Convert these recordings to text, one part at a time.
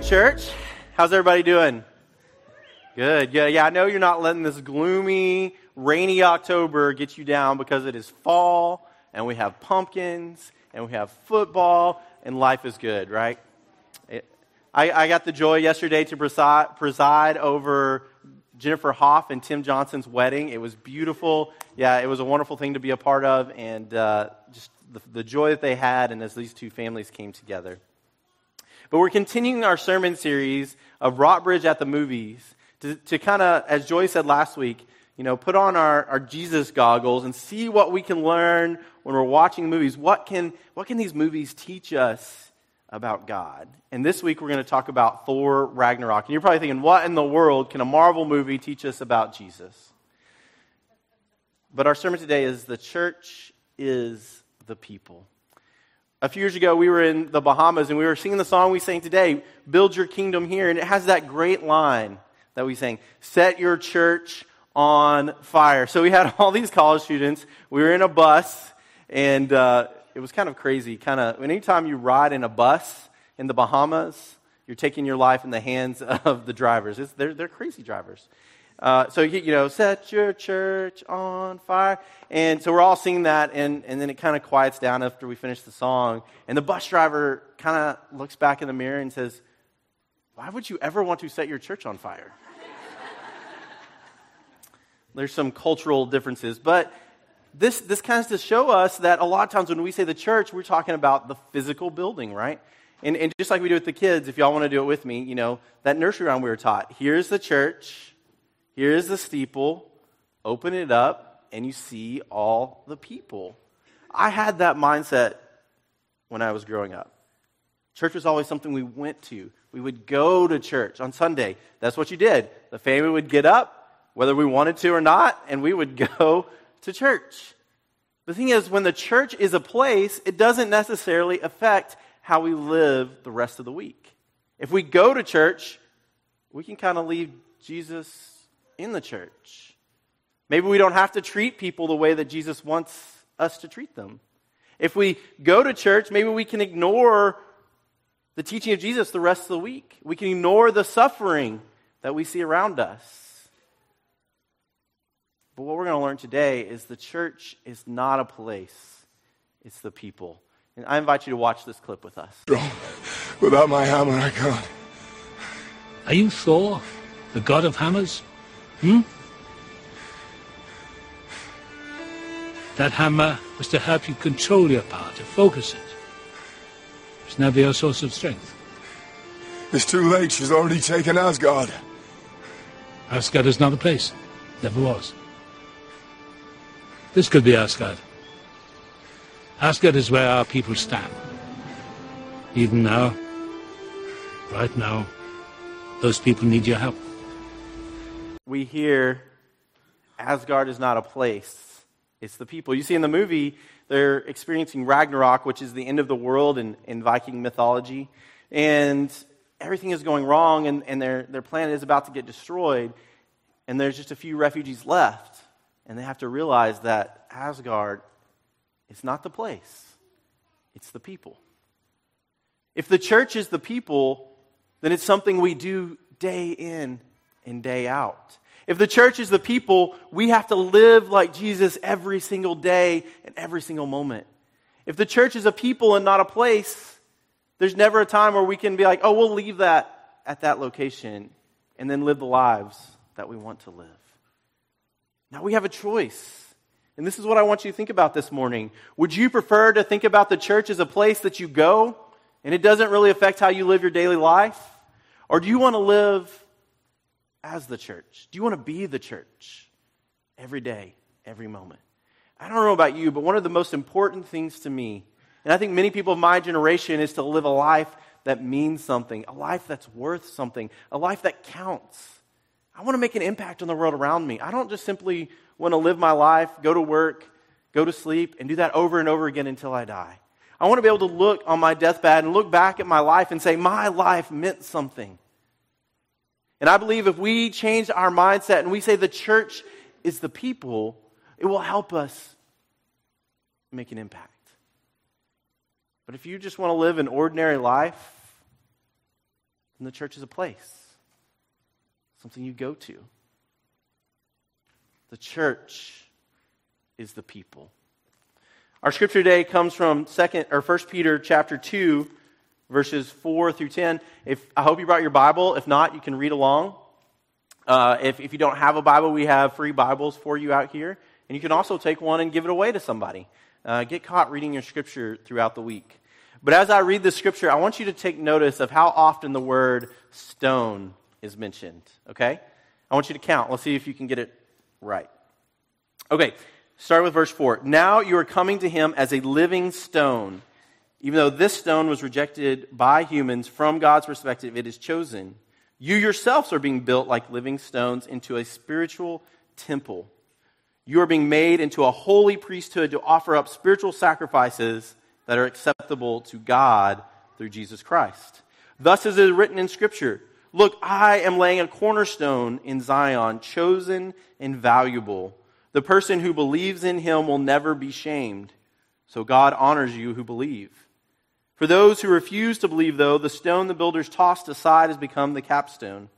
morning, church. How's everybody doing? Good. Yeah, yeah. I know you're not letting this gloomy, rainy October get you down because it is fall and we have pumpkins and we have football and life is good, right? I, I, got the joy yesterday to preside, preside over Jennifer Hoff and Tim Johnson's wedding. It was beautiful. Yeah, it was a wonderful thing to be a part of, and uh, just the, the joy that they had, and as these two families came together. But we're continuing our sermon series of Rockbridge at the movies to, to kind of, as Joy said last week, you know, put on our, our Jesus goggles and see what we can learn when we're watching movies. What can, what can these movies teach us about God? And this week we're going to talk about Thor Ragnarok. And you're probably thinking, what in the world can a Marvel movie teach us about Jesus? But our sermon today is the church is the people. A few years ago, we were in the Bahamas and we were singing the song we sang today, Build Your Kingdom Here. And it has that great line that we sang, Set your church on fire. So we had all these college students. We were in a bus and uh, it was kind of crazy. Kind of, anytime you ride in a bus in the Bahamas, you're taking your life in the hands of the drivers. It's, they're, they're crazy drivers. Uh, so, you know, set your church on fire. And so we're all singing that, and, and then it kind of quiets down after we finish the song. And the bus driver kind of looks back in the mirror and says, Why would you ever want to set your church on fire? There's some cultural differences, but this, this kind of to show us that a lot of times when we say the church, we're talking about the physical building, right? And, and just like we do with the kids, if y'all want to do it with me, you know, that nursery rhyme we were taught. Here's the church Here's the steeple, open it up, and you see all the people. I had that mindset when I was growing up. Church was always something we went to. We would go to church on Sunday. That's what you did. The family would get up, whether we wanted to or not, and we would go to church. The thing is, when the church is a place, it doesn't necessarily affect how we live the rest of the week. If we go to church, we can kind of leave Jesus in the church. Maybe we don't have to treat people the way that Jesus wants us to treat them. If we go to church, maybe we can ignore the teaching of Jesus the rest of the week. We can ignore the suffering that we see around us. But what we're going to learn today is the church is not a place, it's the people. And I invite you to watch this clip with us. Without my hammer, I can't. Are you Thor, the god of hammers? Hmm? That hammer was to help you control your power, to focus it. It's never your source of strength. It's too late. She's already taken Asgard. Asgard is not a place. Never was. This could be Asgard. Asgard is where our people stand. Even now, right now, those people need your help we hear Asgard is not a place, it's the people. You see, in the movie, they're experiencing Ragnarok, which is the end of the world in, in Viking mythology. And everything is going wrong, and, and their, their planet is about to get destroyed. And there's just a few refugees left. And they have to realize that Asgard is not the place, it's the people. If the church is the people, then it's something we do day in and day out. If the church is the people, we have to live like Jesus every single day and every single moment. If the church is a people and not a place, there's never a time where we can be like, oh, we'll leave that at that location and then live the lives that we want to live. Now we have a choice. And this is what I want you to think about this morning. Would you prefer to think about the church as a place that you go and it doesn't really affect how you live your daily life? Or do you want to live as the church? Do you want to be the church every day, every moment? I don't know about you, but one of the most important things to me, and I think many people of my generation, is to live a life that means something, a life that's worth something, a life that counts. I want to make an impact on the world around me. I don't just simply want to live my life, go to work, go to sleep, and do that over and over again until I die. I want to be able to look on my deathbed and look back at my life and say, my life meant something. And I believe if we change our mindset and we say the church is the people, it will help us make an impact. But if you just want to live an ordinary life, then the church is a place, something you go to. The church is the people. Our scripture today comes from second or first Peter chapter 2 verses 4 through 10. If I hope you brought your Bible. If not, you can read along. Uh, if, if you don't have a Bible, we have free Bibles for you out here. And you can also take one and give it away to somebody. Uh, get caught reading your scripture throughout the week. But as I read the scripture, I want you to take notice of how often the word stone is mentioned, okay? I want you to count. Let's see if you can get it right. Okay, start with verse 4. Now you are coming to him as a living stone. Even though this stone was rejected by humans, from God's perspective, it is chosen. You yourselves are being built like living stones into a spiritual temple. You are being made into a holy priesthood to offer up spiritual sacrifices that are acceptable to God through Jesus Christ. Thus is it written in Scripture Look, I am laying a cornerstone in Zion, chosen and valuable. The person who believes in him will never be shamed. So God honors you who believe. For those who refuse to believe, though, the stone the builders tossed aside has become the capstone.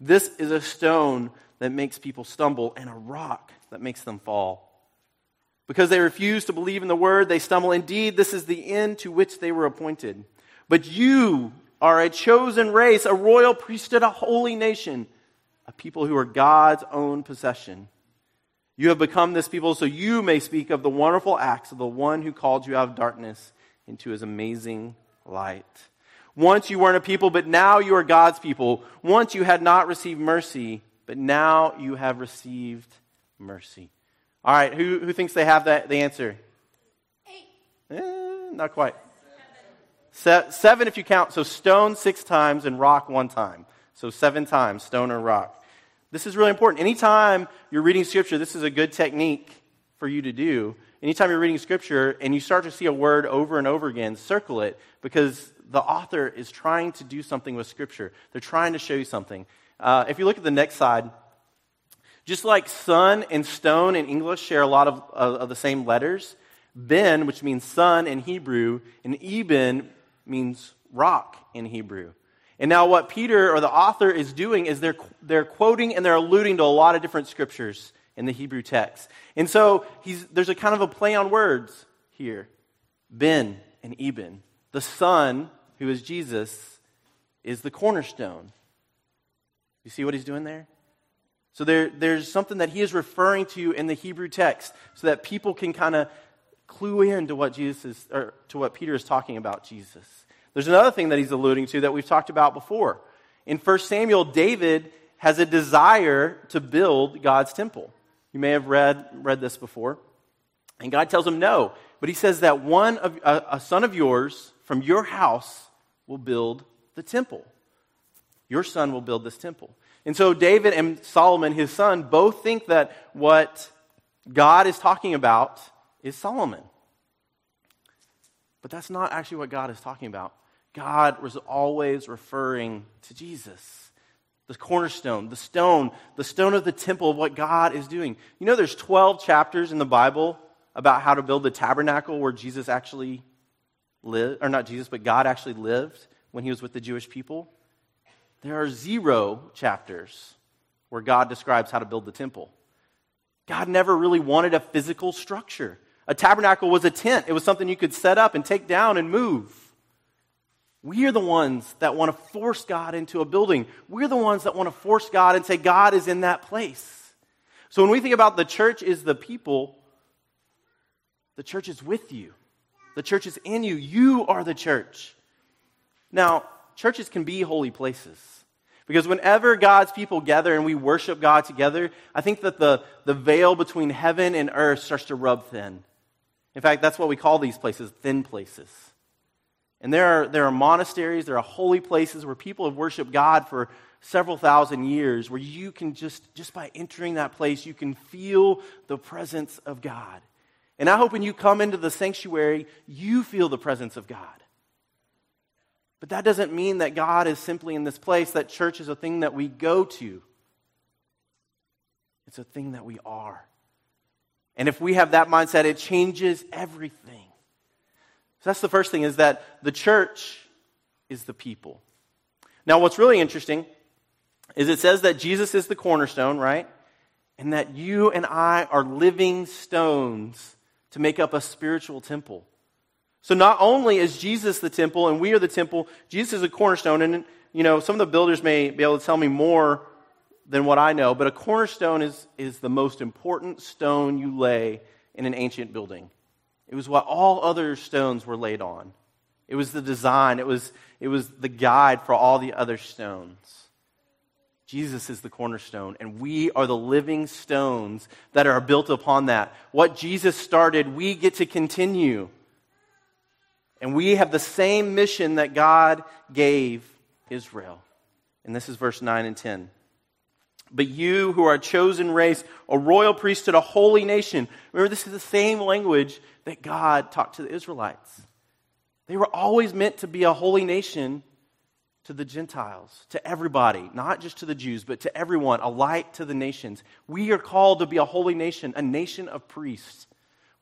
This is a stone that makes people stumble and a rock that makes them fall. Because they refuse to believe in the word, they stumble. Indeed, this is the end to which they were appointed. But you are a chosen race, a royal priesthood, a holy nation, a people who are God's own possession. You have become this people so you may speak of the wonderful acts of the one who called you out of darkness into his amazing light. Once you weren't a people, but now you are God's people. Once you had not received mercy, but now you have received mercy. All right, who, who thinks they have that, the answer? Eight. Eh, not quite. Seven. seven if you count. So stone six times and rock one time. So seven times, stone or rock. This is really important. Anytime you're reading scripture, this is a good technique for you to do. Anytime you're reading scripture and you start to see a word over and over again, circle it because the author is trying to do something with scripture. They're trying to show you something. Uh, if you look at the next slide, just like son and stone in English share a lot of, of the same letters, Ben, which means son in Hebrew, and Eben means rock in Hebrew. And now, what Peter or the author is doing is they're, they're quoting and they're alluding to a lot of different scriptures in the Hebrew text. And so, there's a kind of a play on words here Ben and Eben. The Son, who is Jesus, is the cornerstone. You see what he's doing there? So there, there's something that he is referring to in the Hebrew text so that people can kind of clue in to what Jesus is, or to what Peter is talking about Jesus. There's another thing that he's alluding to that we've talked about before. In 1 Samuel, David has a desire to build God's temple. You may have read, read this before. And God tells him no. But he says that one of, a, a son of yours from your house will build the temple. Your son will build this temple. And so David and Solomon, his son, both think that what God is talking about is Solomon. But that's not actually what God is talking about. God was always referring to Jesus, the cornerstone, the stone, the stone of the temple of what God is doing. You know, there's 12 chapters in the Bible about how to build the tabernacle where Jesus actually lived, or not Jesus, but God actually lived when he was with the Jewish people. There are zero chapters where God describes how to build the temple. God never really wanted a physical structure. A tabernacle was a tent, it was something you could set up and take down and move. We are the ones that want to force God into a building. We're the ones that want to force God and say, God is in that place. So when we think about the church is the people, the church is with you. The church is in you. You are the church. Now, churches can be holy places. Because whenever God's people gather and we worship God together, I think that the, the veil between heaven and earth starts to rub thin. In fact, that's what we call these places thin places. And there are, there are monasteries, there are holy places where people have worshiped God for several thousand years, where you can just, just by entering that place, you can feel the presence of God. And I hope when you come into the sanctuary, you feel the presence of God. But that doesn't mean that God is simply in this place, that church is a thing that we go to. It's a thing that we are. And if we have that mindset, it changes everything. So that's the first thing is that the church is the people. Now, what's really interesting is it says that Jesus is the cornerstone, right? And that you and I are living stones to make up a spiritual temple. So not only is Jesus the temple and we are the temple, Jesus is a cornerstone. And, you know, some of the builders may be able to tell me more than what I know, but a cornerstone is, is the most important stone you lay in an ancient building. It was what all other stones were laid on. It was the design, it was, it was the guide for all the other stones. Jesus is the cornerstone, and we are the living stones that are built upon that. What Jesus started, we get to continue. And we have the same mission that God gave Israel. And this is verse 9 and 10. But you who are a chosen race, a royal priesthood, a holy nation. Remember, this is the same language that God talked to the Israelites. They were always meant to be a holy nation to the Gentiles, to everybody, not just to the Jews, but to everyone, a light to the nations. We are called to be a holy nation, a nation of priests.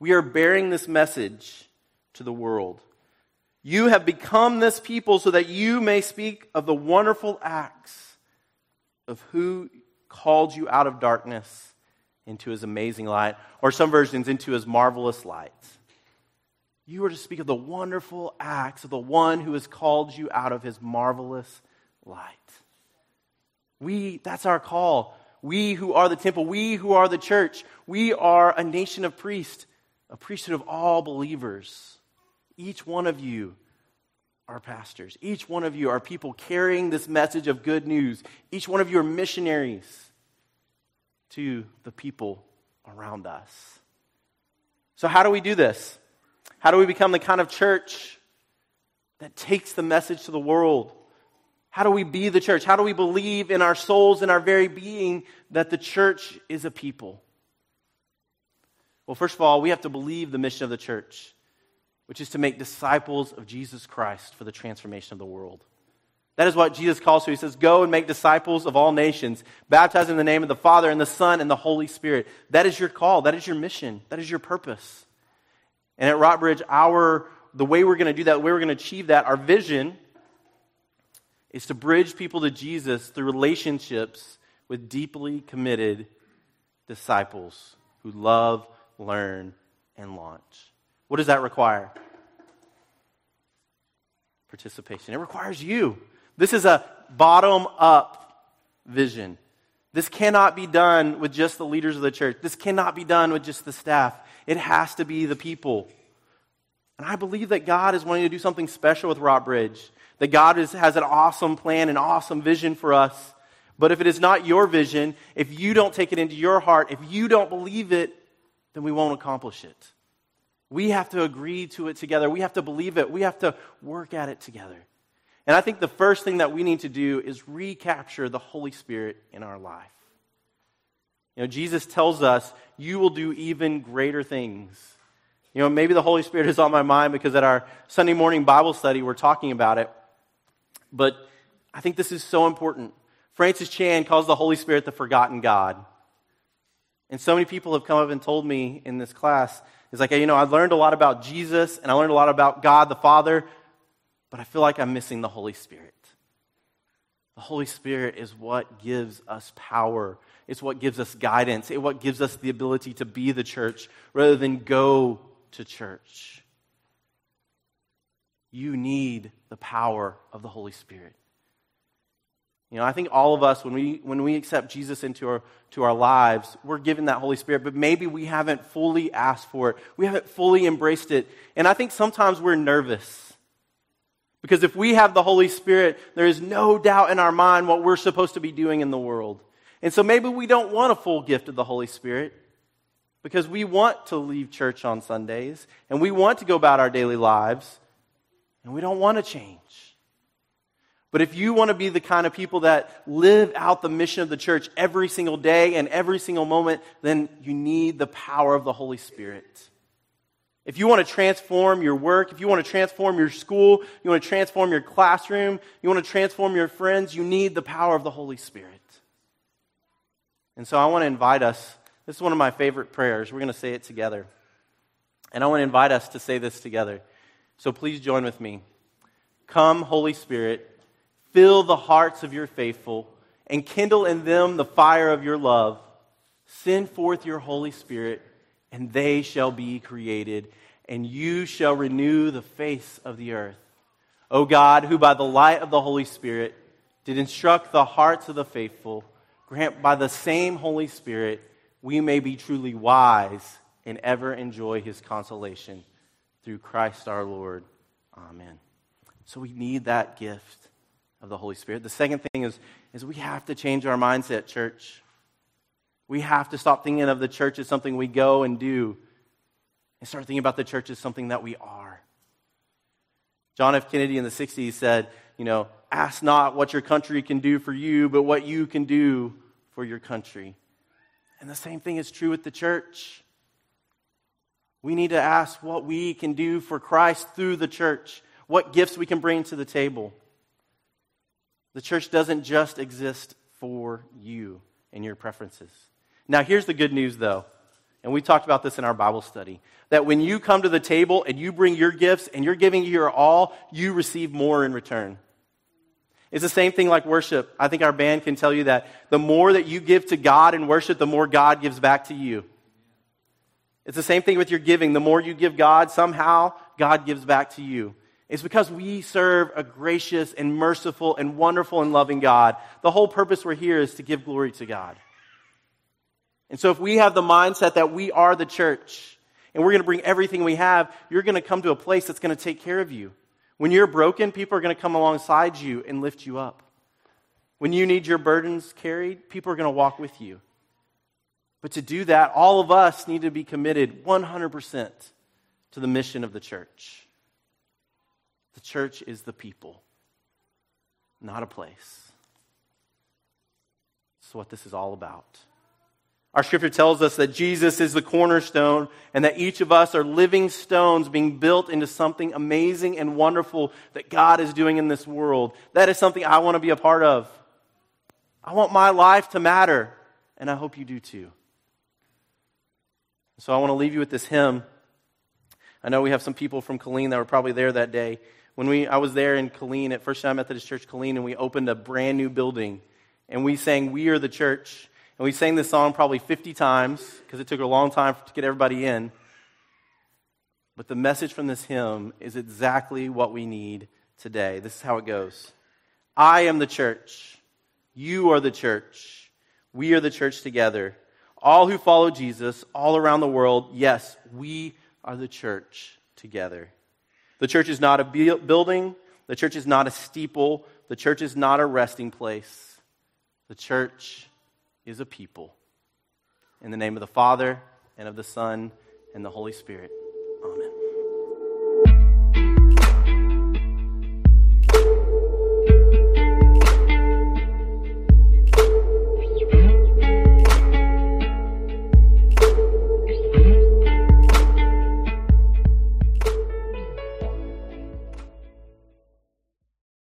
We are bearing this message to the world. You have become this people so that you may speak of the wonderful acts of who called you out of darkness into his amazing light, or some versions, into his marvelous light. You are to speak of the wonderful acts of the one who has called you out of his marvelous light. We, that's our call. We who are the temple, we who are the church, we are a nation of priests, a priesthood of all believers. Each one of you are pastors. Each one of you are people carrying this message of good news. Each one of you are missionaries to the people around us. So, how do we do this? How do we become the kind of church that takes the message to the world? How do we be the church? How do we believe in our souls and our very being that the church is a people? Well, first of all, we have to believe the mission of the church, which is to make disciples of Jesus Christ for the transformation of the world. That is what Jesus calls to. He says, Go and make disciples of all nations, baptizing in the name of the Father and the Son and the Holy Spirit. That is your call. That is your mission. That is your purpose. And at Rockbridge, our the way we're going to do that, the way we're going to achieve that, our vision is to bridge people to Jesus through relationships with deeply committed disciples who love, learn, and launch. What does that require? Participation. It requires you. This is a bottom up vision. This cannot be done with just the leaders of the church. This cannot be done with just the staff. It has to be the people. And I believe that God is wanting to do something special with Rockbridge. That God is, has an awesome plan, an awesome vision for us. But if it is not your vision, if you don't take it into your heart, if you don't believe it, then we won't accomplish it. We have to agree to it together. We have to believe it. We have to work at it together. And I think the first thing that we need to do is recapture the Holy Spirit in our life. You know, Jesus tells us, you will do even greater things. You know, maybe the Holy Spirit is on my mind because at our Sunday morning Bible study, we're talking about it. But I think this is so important. Francis Chan calls the Holy Spirit the forgotten God. And so many people have come up and told me in this class, it's like, you know, I learned a lot about Jesus and I learned a lot about God the Father, but I feel like I'm missing the Holy Spirit. The Holy Spirit is what gives us power it's what gives us guidance. It's what gives us the ability to be the church rather than go to church. You need the power of the Holy Spirit. You know, I think all of us, when we, when we accept Jesus into our, to our lives, we're given that Holy Spirit, but maybe we haven't fully asked for it. We haven't fully embraced it. And I think sometimes we're nervous. Because if we have the Holy Spirit, there is no doubt in our mind what we're supposed to be doing in the world. And so maybe we don't want a full gift of the Holy Spirit because we want to leave church on Sundays and we want to go about our daily lives and we don't want to change. But if you want to be the kind of people that live out the mission of the church every single day and every single moment, then you need the power of the Holy Spirit. If you want to transform your work, if you want to transform your school, you want to transform your classroom, you want to transform your friends, you need the power of the Holy Spirit. And so I want to invite us. This is one of my favorite prayers. We're going to say it together. And I want to invite us to say this together. So please join with me. Come, Holy Spirit, Fill the hearts of your faithful and kindle in them the fire of your love. Send forth your Holy Spirit, and they shall be created, and you shall renew the face of the earth. O God, who by the light of the Holy Spirit did instruct the hearts of the faithful, grant by the same Holy Spirit we may be truly wise and ever enjoy his consolation through Christ our Lord. Amen. So we need that gift of the Holy Spirit. The second thing is, is we have to change our mindset, church. We have to stop thinking of the church as something we go and do and start thinking about the church as something that we are. John F. Kennedy in the 60s said, you know, ask not what your country can do for you, but what you can do for your country. And the same thing is true with the church. We need to ask what we can do for Christ through the church, what gifts we can bring to the table. The church doesn't just exist for you and your preferences. Now, here's the good news, though, and we talked about this in our Bible study that when you come to the table and you bring your gifts and you're giving your all, you receive more in return. It's the same thing like worship. I think our band can tell you that. The more that you give to God in worship, the more God gives back to you. It's the same thing with your giving. The more you give God, somehow God gives back to you. It's because we serve a gracious and merciful and wonderful and loving God. The whole purpose we're here is to give glory to God. And so if we have the mindset that we are the church and we're going to bring everything we have, you're going to come to a place that's going to take care of you. When you're broken, people are going to come alongside you and lift you up. When you need your burdens carried, people are going to walk with you. But to do that, all of us need to be committed 100% to the mission of the church. The church is the people, not a place. That's what this is all about. Our scripture tells us that Jesus is the cornerstone and that each of us are living stones being built into something amazing and wonderful that God is doing in this world. That is something I want to be a part of. I want my life to matter, and I hope you do too. So I want to leave you with this hymn. I know we have some people from Killeen that were probably there that day. When we, I was there in Killeen at First Time Methodist Church Killeen, and we opened a brand new building, and we sang "We Are the Church." And we sang this song probably 50 times because it took a long time to get everybody in. But the message from this hymn is exactly what we need today. This is how it goes I am the church. You are the church. We are the church together. All who follow Jesus all around the world, yes, we are the church together. The church is not a building. The church is not a steeple. The church is not a resting place. The church is a people. In the name of the Father, and of the Son, and the Holy Spirit.